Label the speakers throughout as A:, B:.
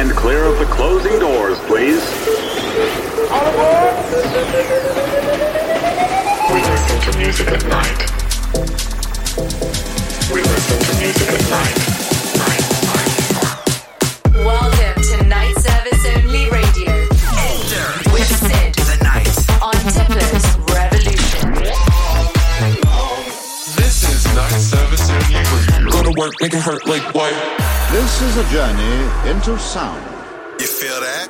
A: stand clear of the closing doors, please.
B: All aboard!
C: We listen to music at night. We listen to music at night. Night, night.
D: Welcome to Night Service Only Radio with CID
E: the night.
D: on Tippers Revolution.
C: This is night service only. Go to work, make it hurt like white.
F: This is a journey into sound.
E: You feel that?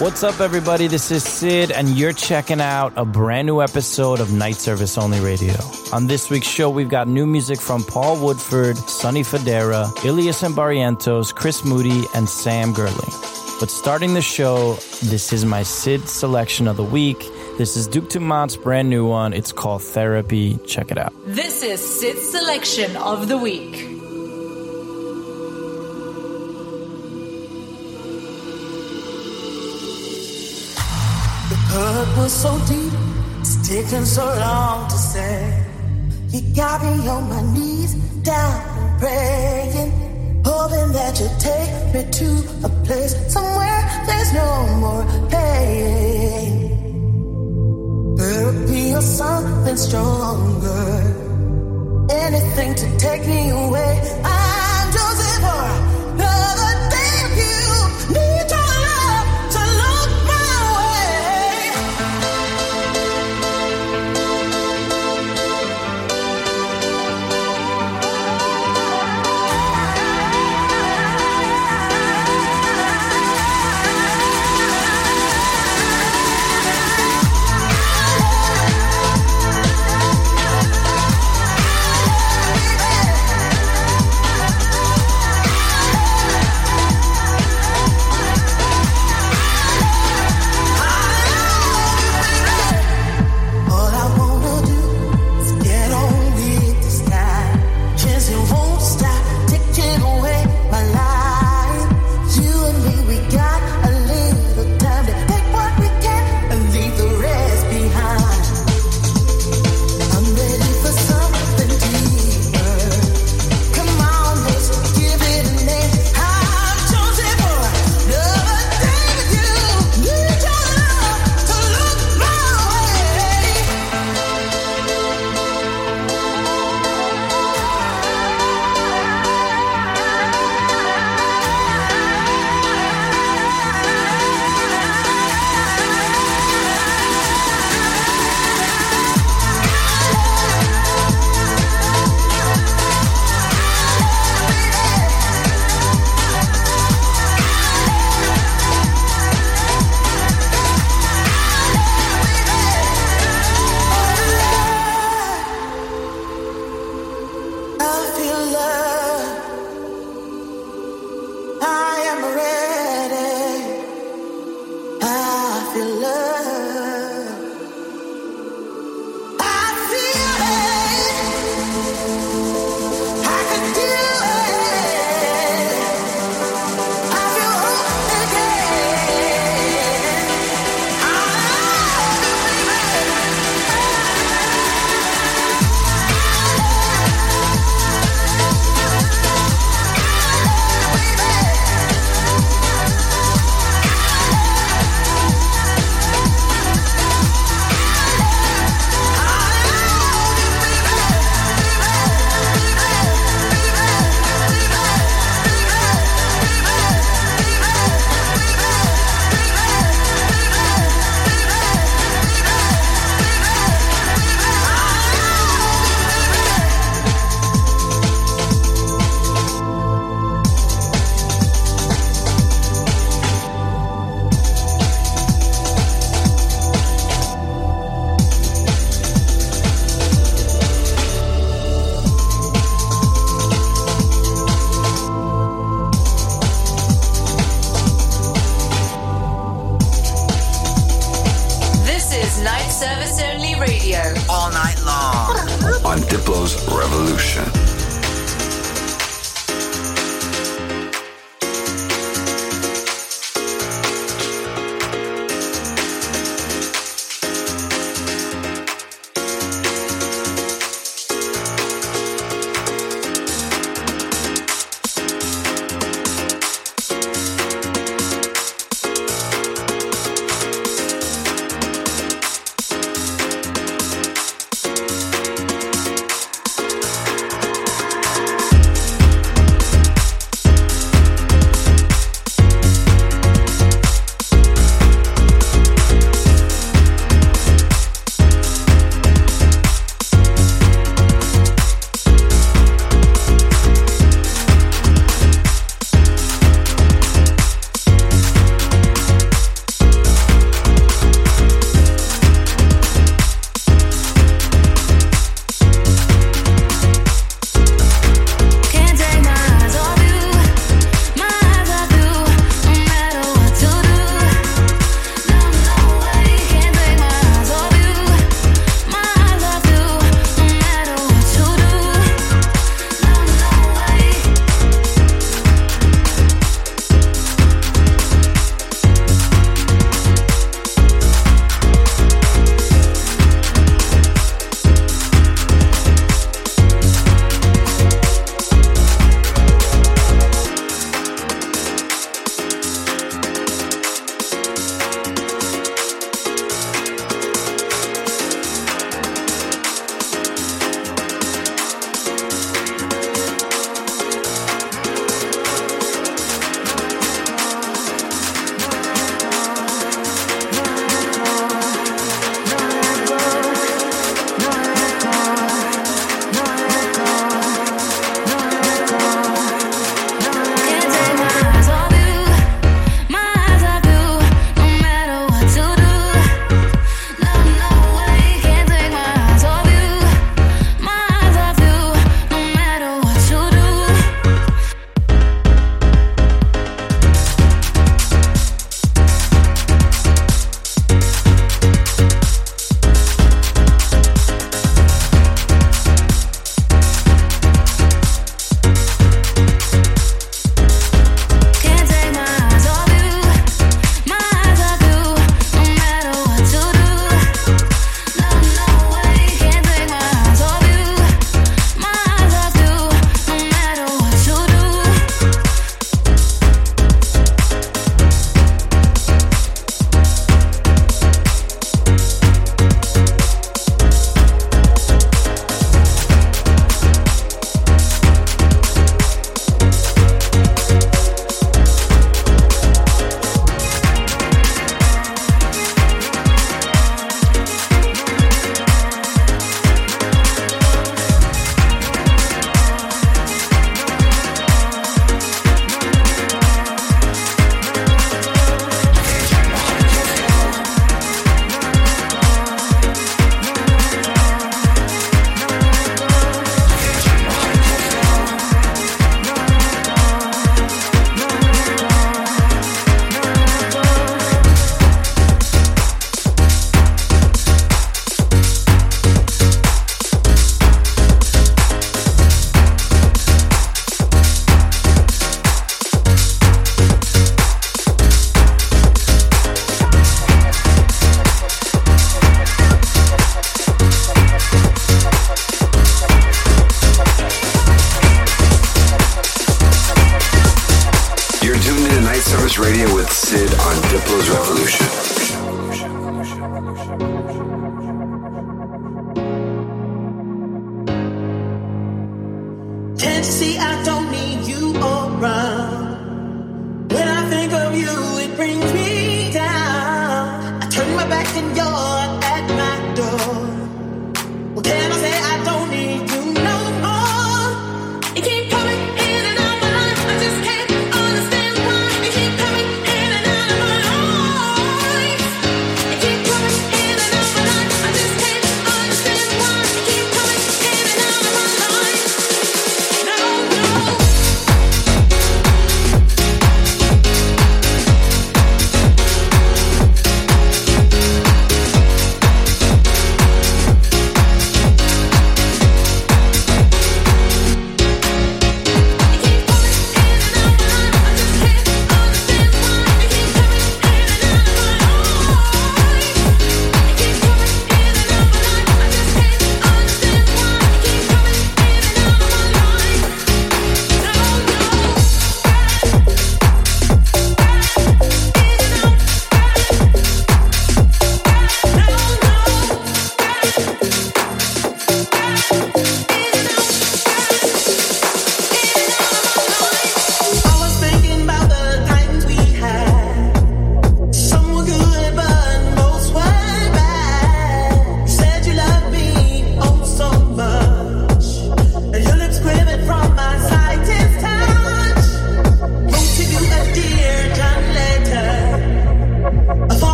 G: What's up, everybody? This is CID, and you're checking out a brand new episode of Night Service Only Radio. On this week's show, we've got new music from Paul Woodford, Sonny Fodera, Illyus and Barrientos, Chris Moody, and Sam Gerling. But starting the show, this is my CID selection of the week. This is Duke Dumont's brand new one. It's called Therapy. Check it out.
D: This is CID's selection of the week.
H: Hurt was so deep, it's taken so long to say. You got me on my knees, down praying, hoping that you take me to a place somewhere there's no more pain. Therapy or something stronger, anything to take me away. I'm Joseph for another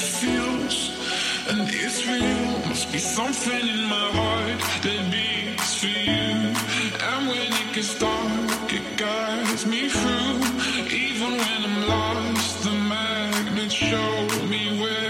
I: feels and it's real. Must be something in my heart that beats for you. And when it gets dark, it guides me through. Even when I'm lost, the magnet shows me where.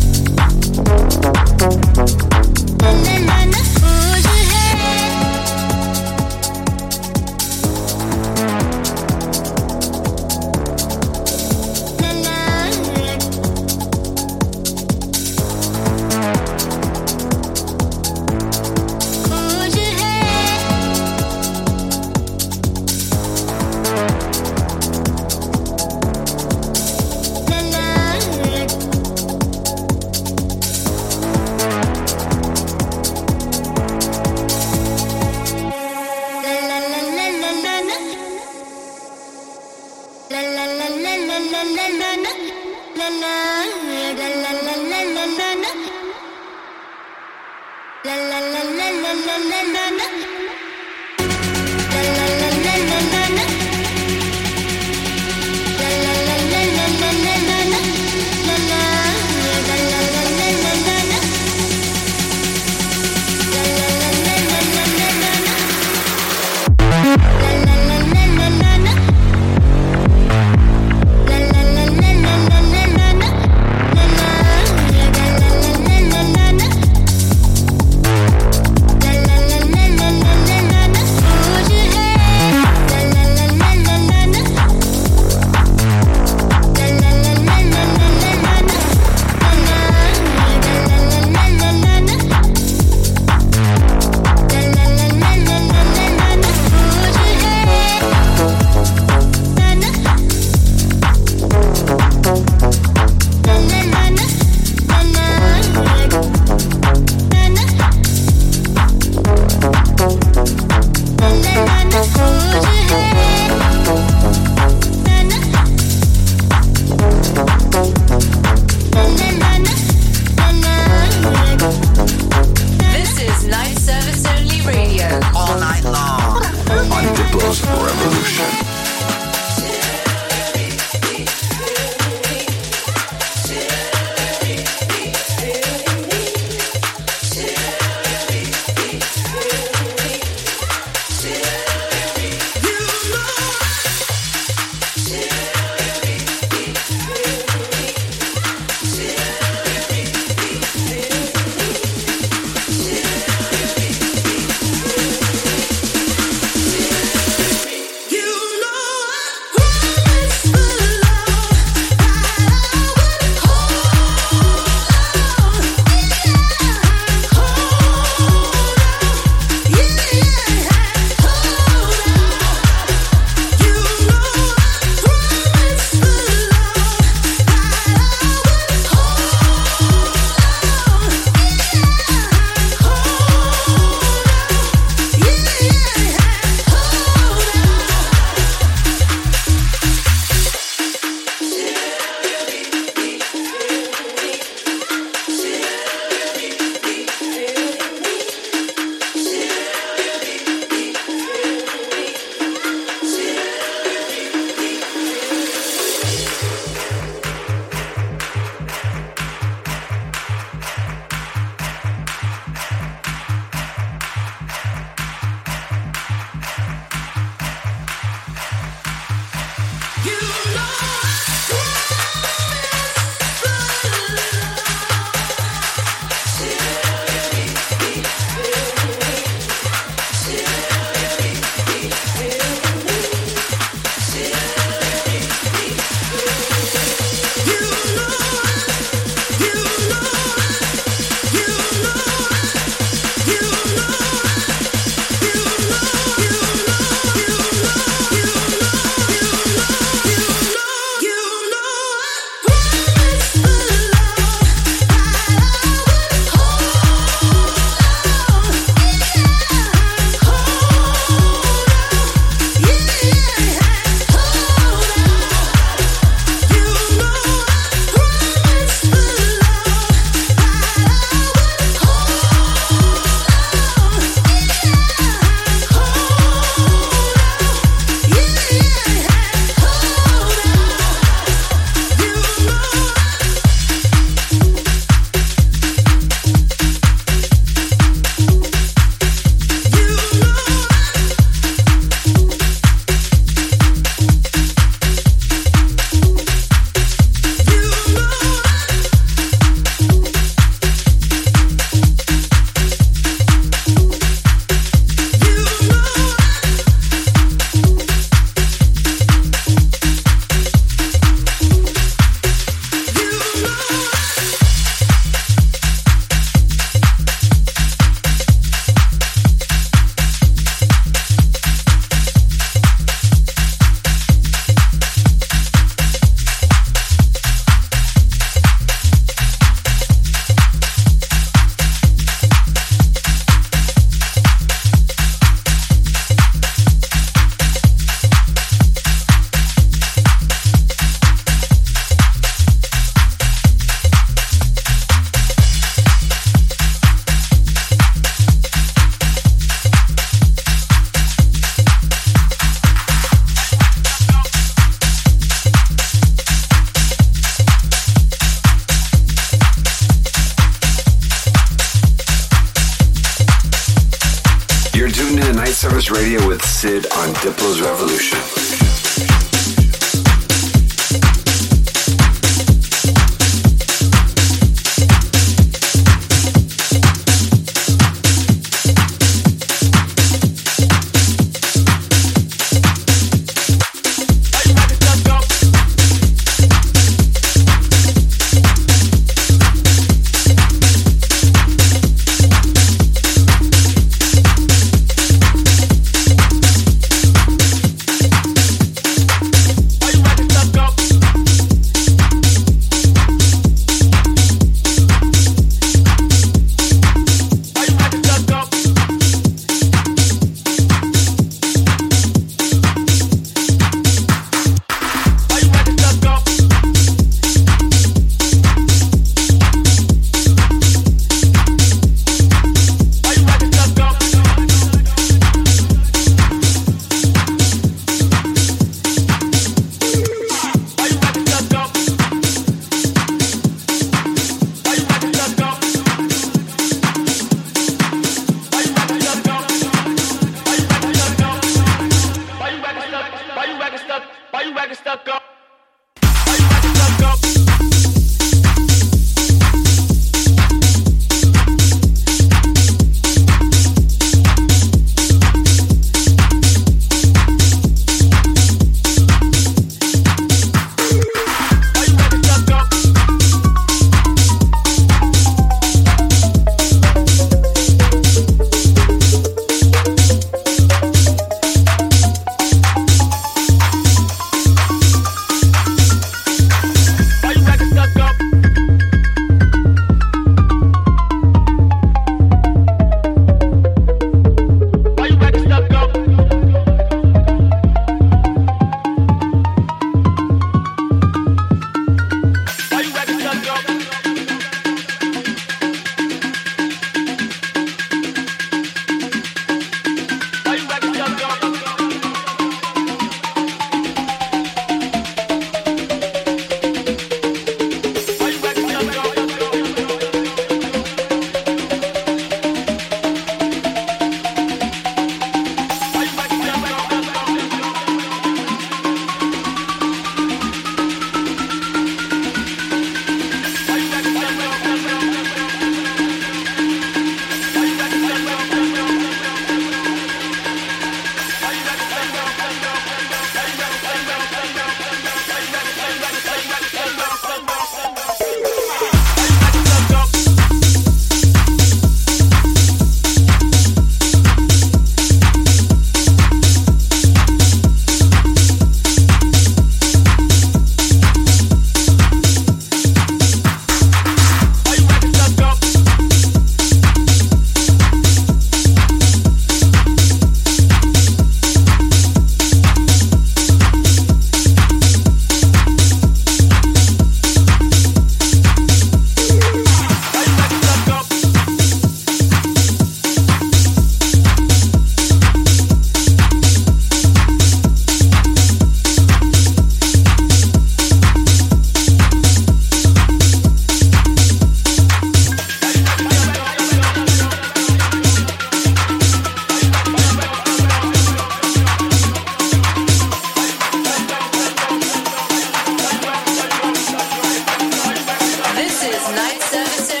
E: is night services.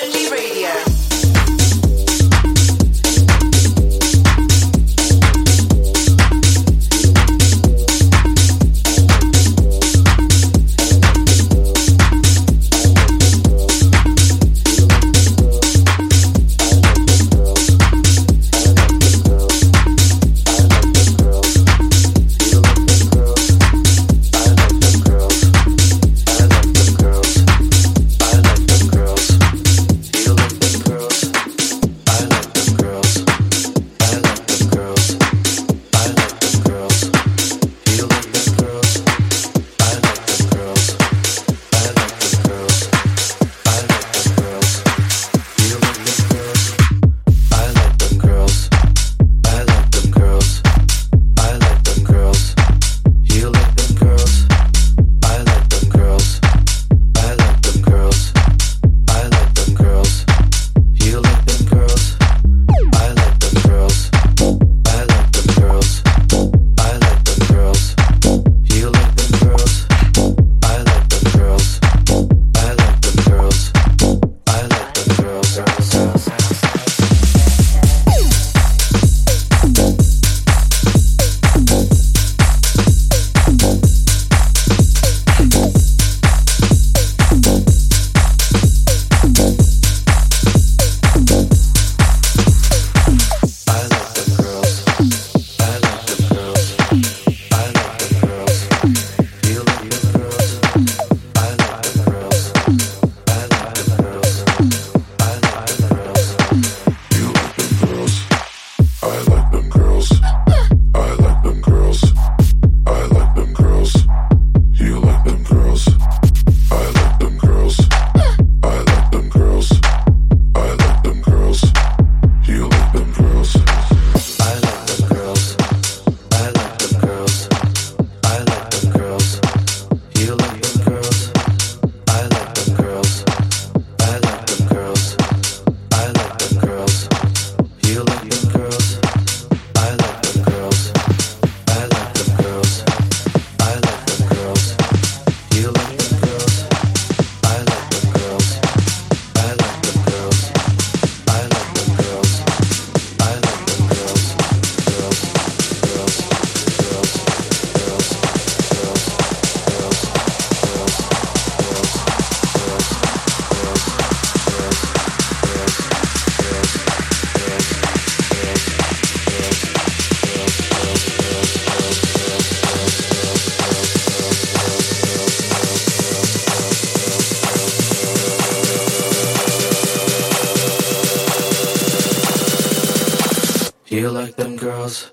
J: feel like them girls.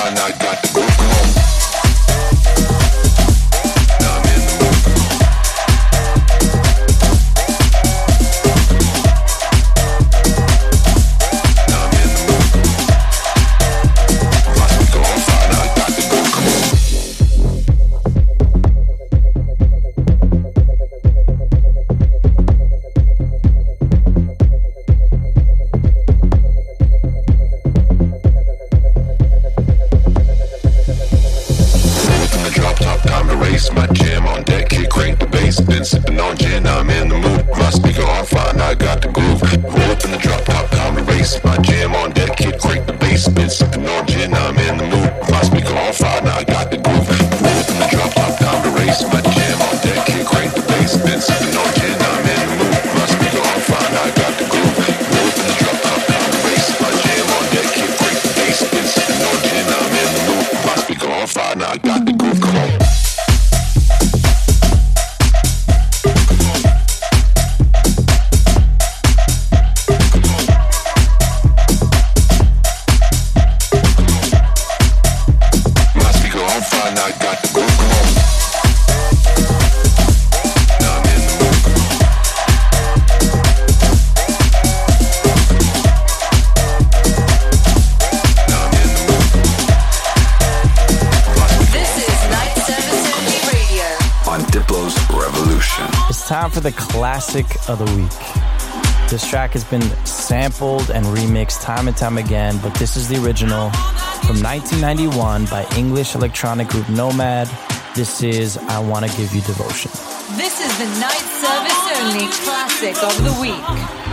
J: I
K: got the groove.
G: of the week. This track has been sampled and remixed time and time again, but this is the original from 1991 by English electronic group Nomad. This is I Wanna Give You Devotion.
L: This is the night service only classic of the week.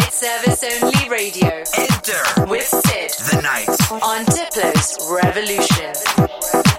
M: Night service only
D: radio.
C: Enter
D: with CID
C: the Night
D: on Diplo's Revolution.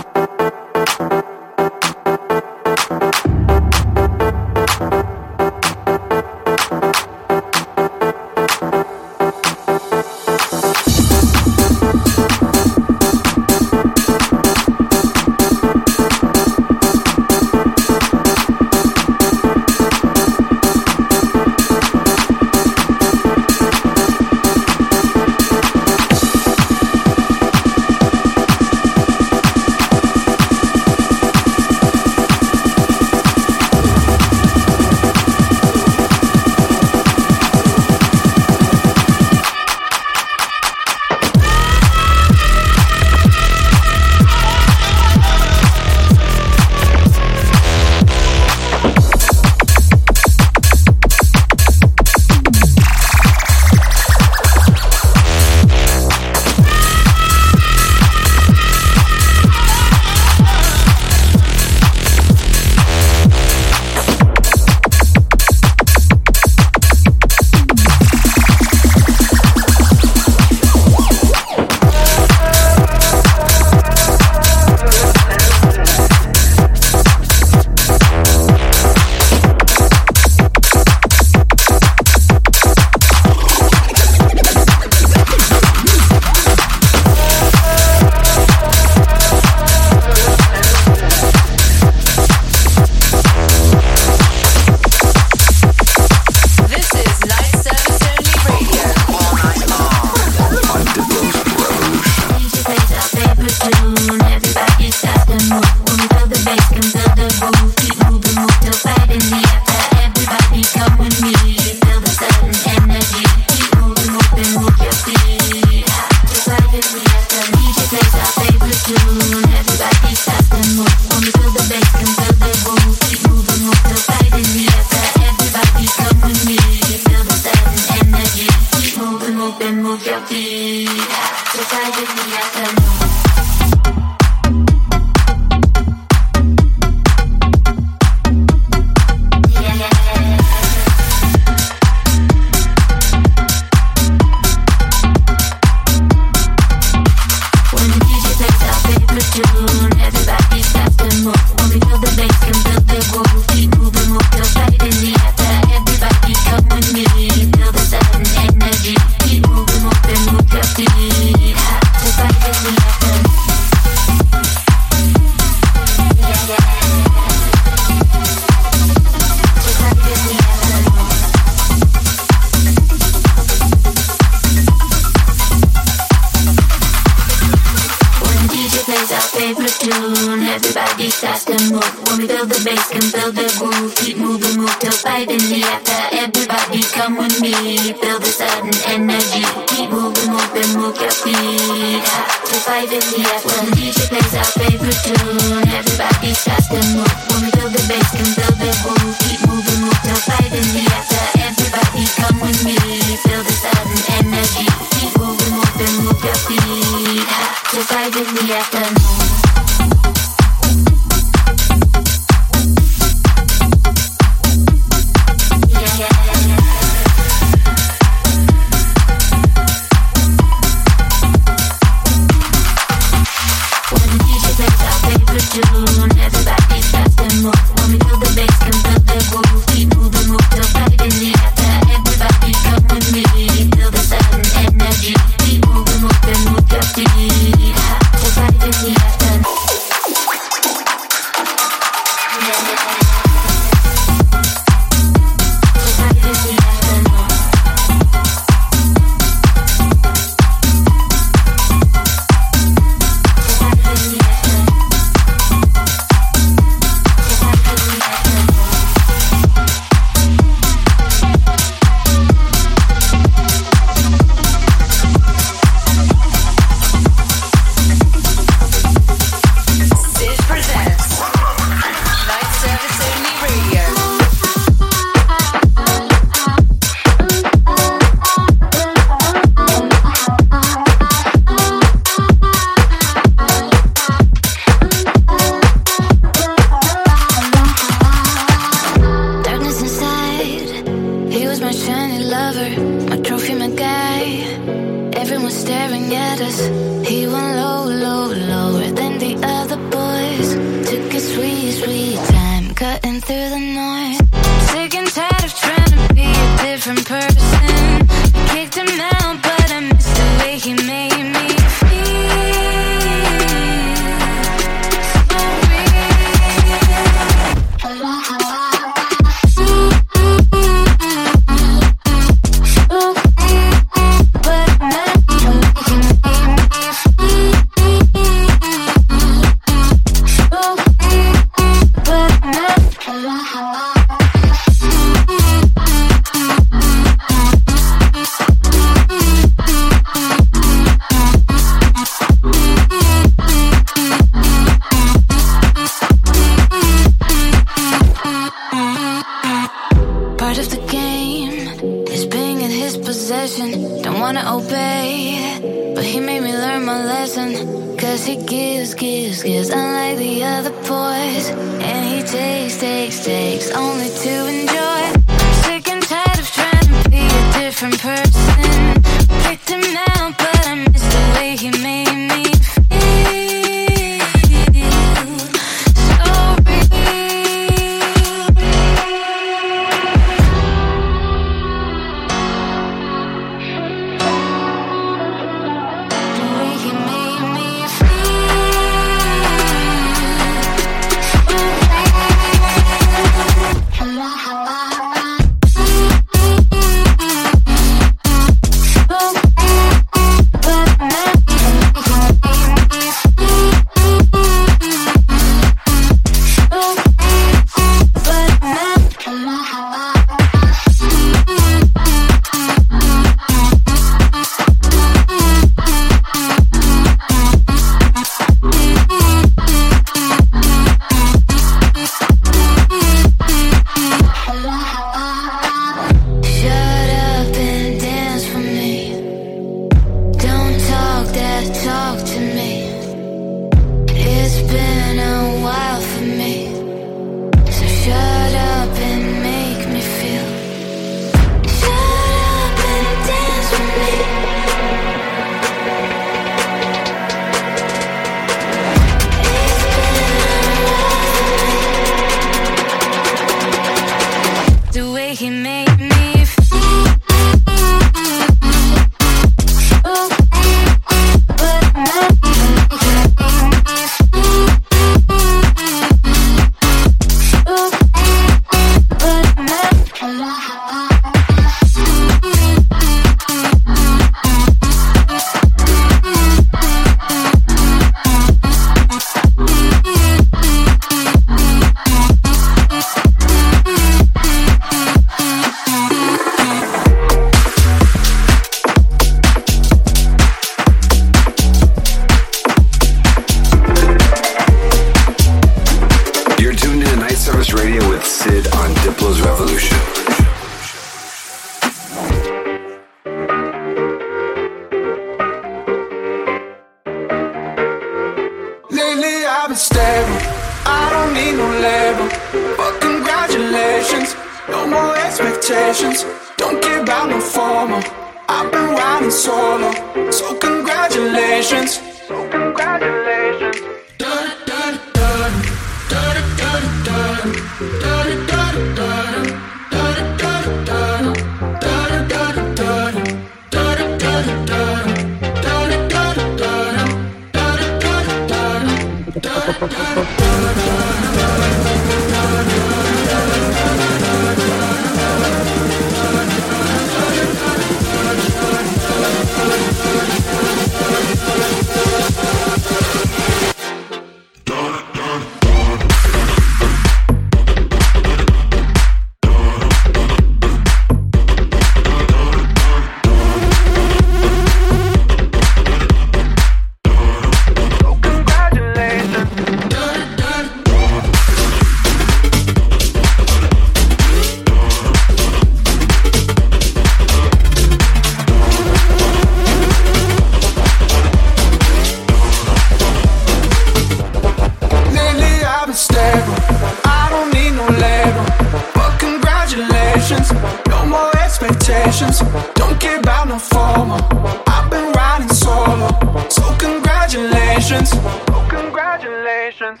N: Congratulations. Oh, congratulations.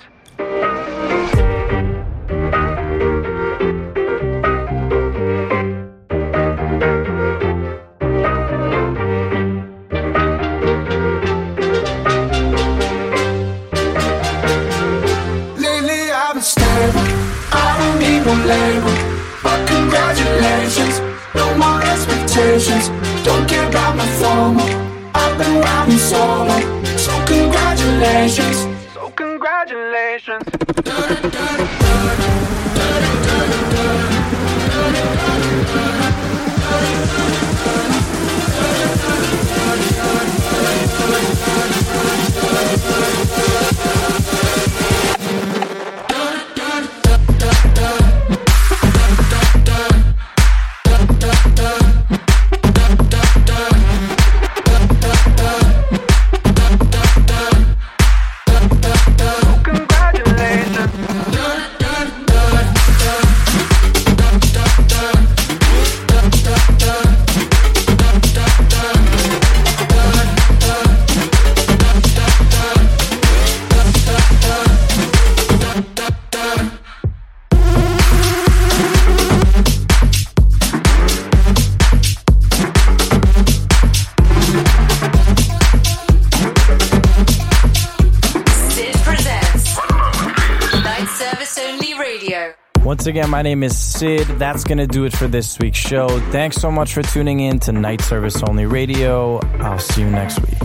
N: My
G: name is CID. That's going to do it for this week's show. Thanks so much for tuning in to Night Service Only Radio. I'll see you next week.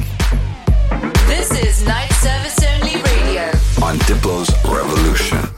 D: This is Night Service Only Radio.
E: On Diplo's Revolution.